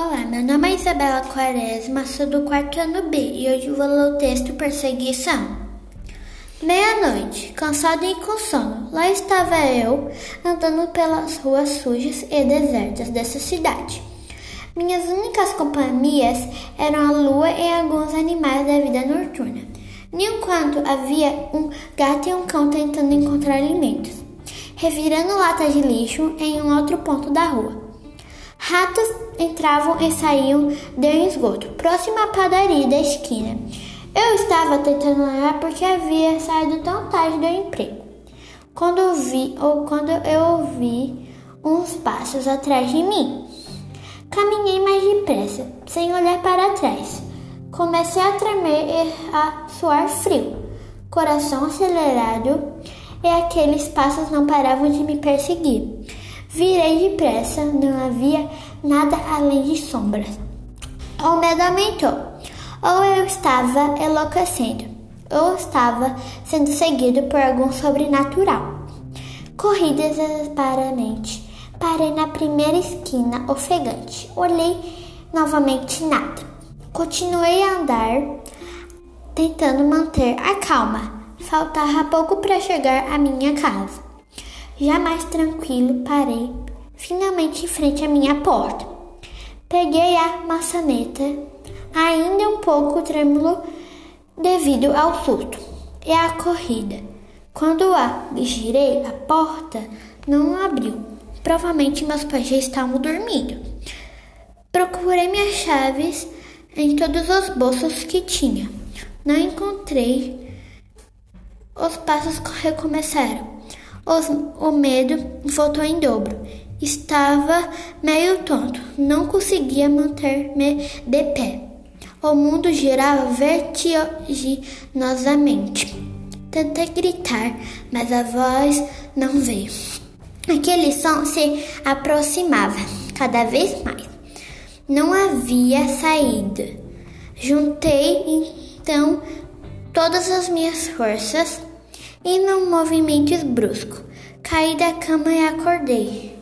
Olá, meu nome é Isabela Quaresma, sou do quarto ano B e hoje vou ler o texto Perseguição. Meia-noite, cansado e com sono, lá estava eu andando pelas ruas sujas e desertas dessa cidade. Minhas únicas companhias eram a lua e alguns animais da vida noturna. Enquanto havia um gato e um cão tentando encontrar alimentos, revirando latas de lixo em um outro ponto da rua. Ratos entravam e saíam do esgoto, próximo à padaria da esquina. Eu estava tentando olhar porque havia saído tão tarde do emprego. Quando vi ou quando eu ouvi uns passos atrás de mim. Caminhei mais depressa, sem olhar para trás. Comecei a tremer e a suar frio, coração acelerado, e aqueles passos não paravam de me perseguir. Virei depressa, não havia nada além de sombras. O medo aumentou. Ou eu estava enlouquecendo, ou estava sendo seguido por algum sobrenatural. Corri desesperadamente. Parei na primeira esquina, ofegante. Olhei novamente nada. Continuei a andar, tentando manter a calma. Faltava pouco para chegar à minha casa. Já mais tranquilo, parei finalmente em frente à minha porta. Peguei a maçaneta, ainda um pouco trêmulo devido ao susto e à corrida. Quando a girei, a porta não abriu. Provavelmente meus pais já estavam dormindo. Procurei minhas chaves em todos os bolsos que tinha. Não encontrei. Os passos recomeçaram. Os, o medo voltou em dobro. Estava meio tonto, não conseguia manter-me de pé. O mundo girava vertiginosamente. Tentei gritar, mas a voz não veio. Aquele som se aproximava cada vez mais. Não havia saída. Juntei então todas as minhas forças e num movimento brusco, caí da cama e acordei.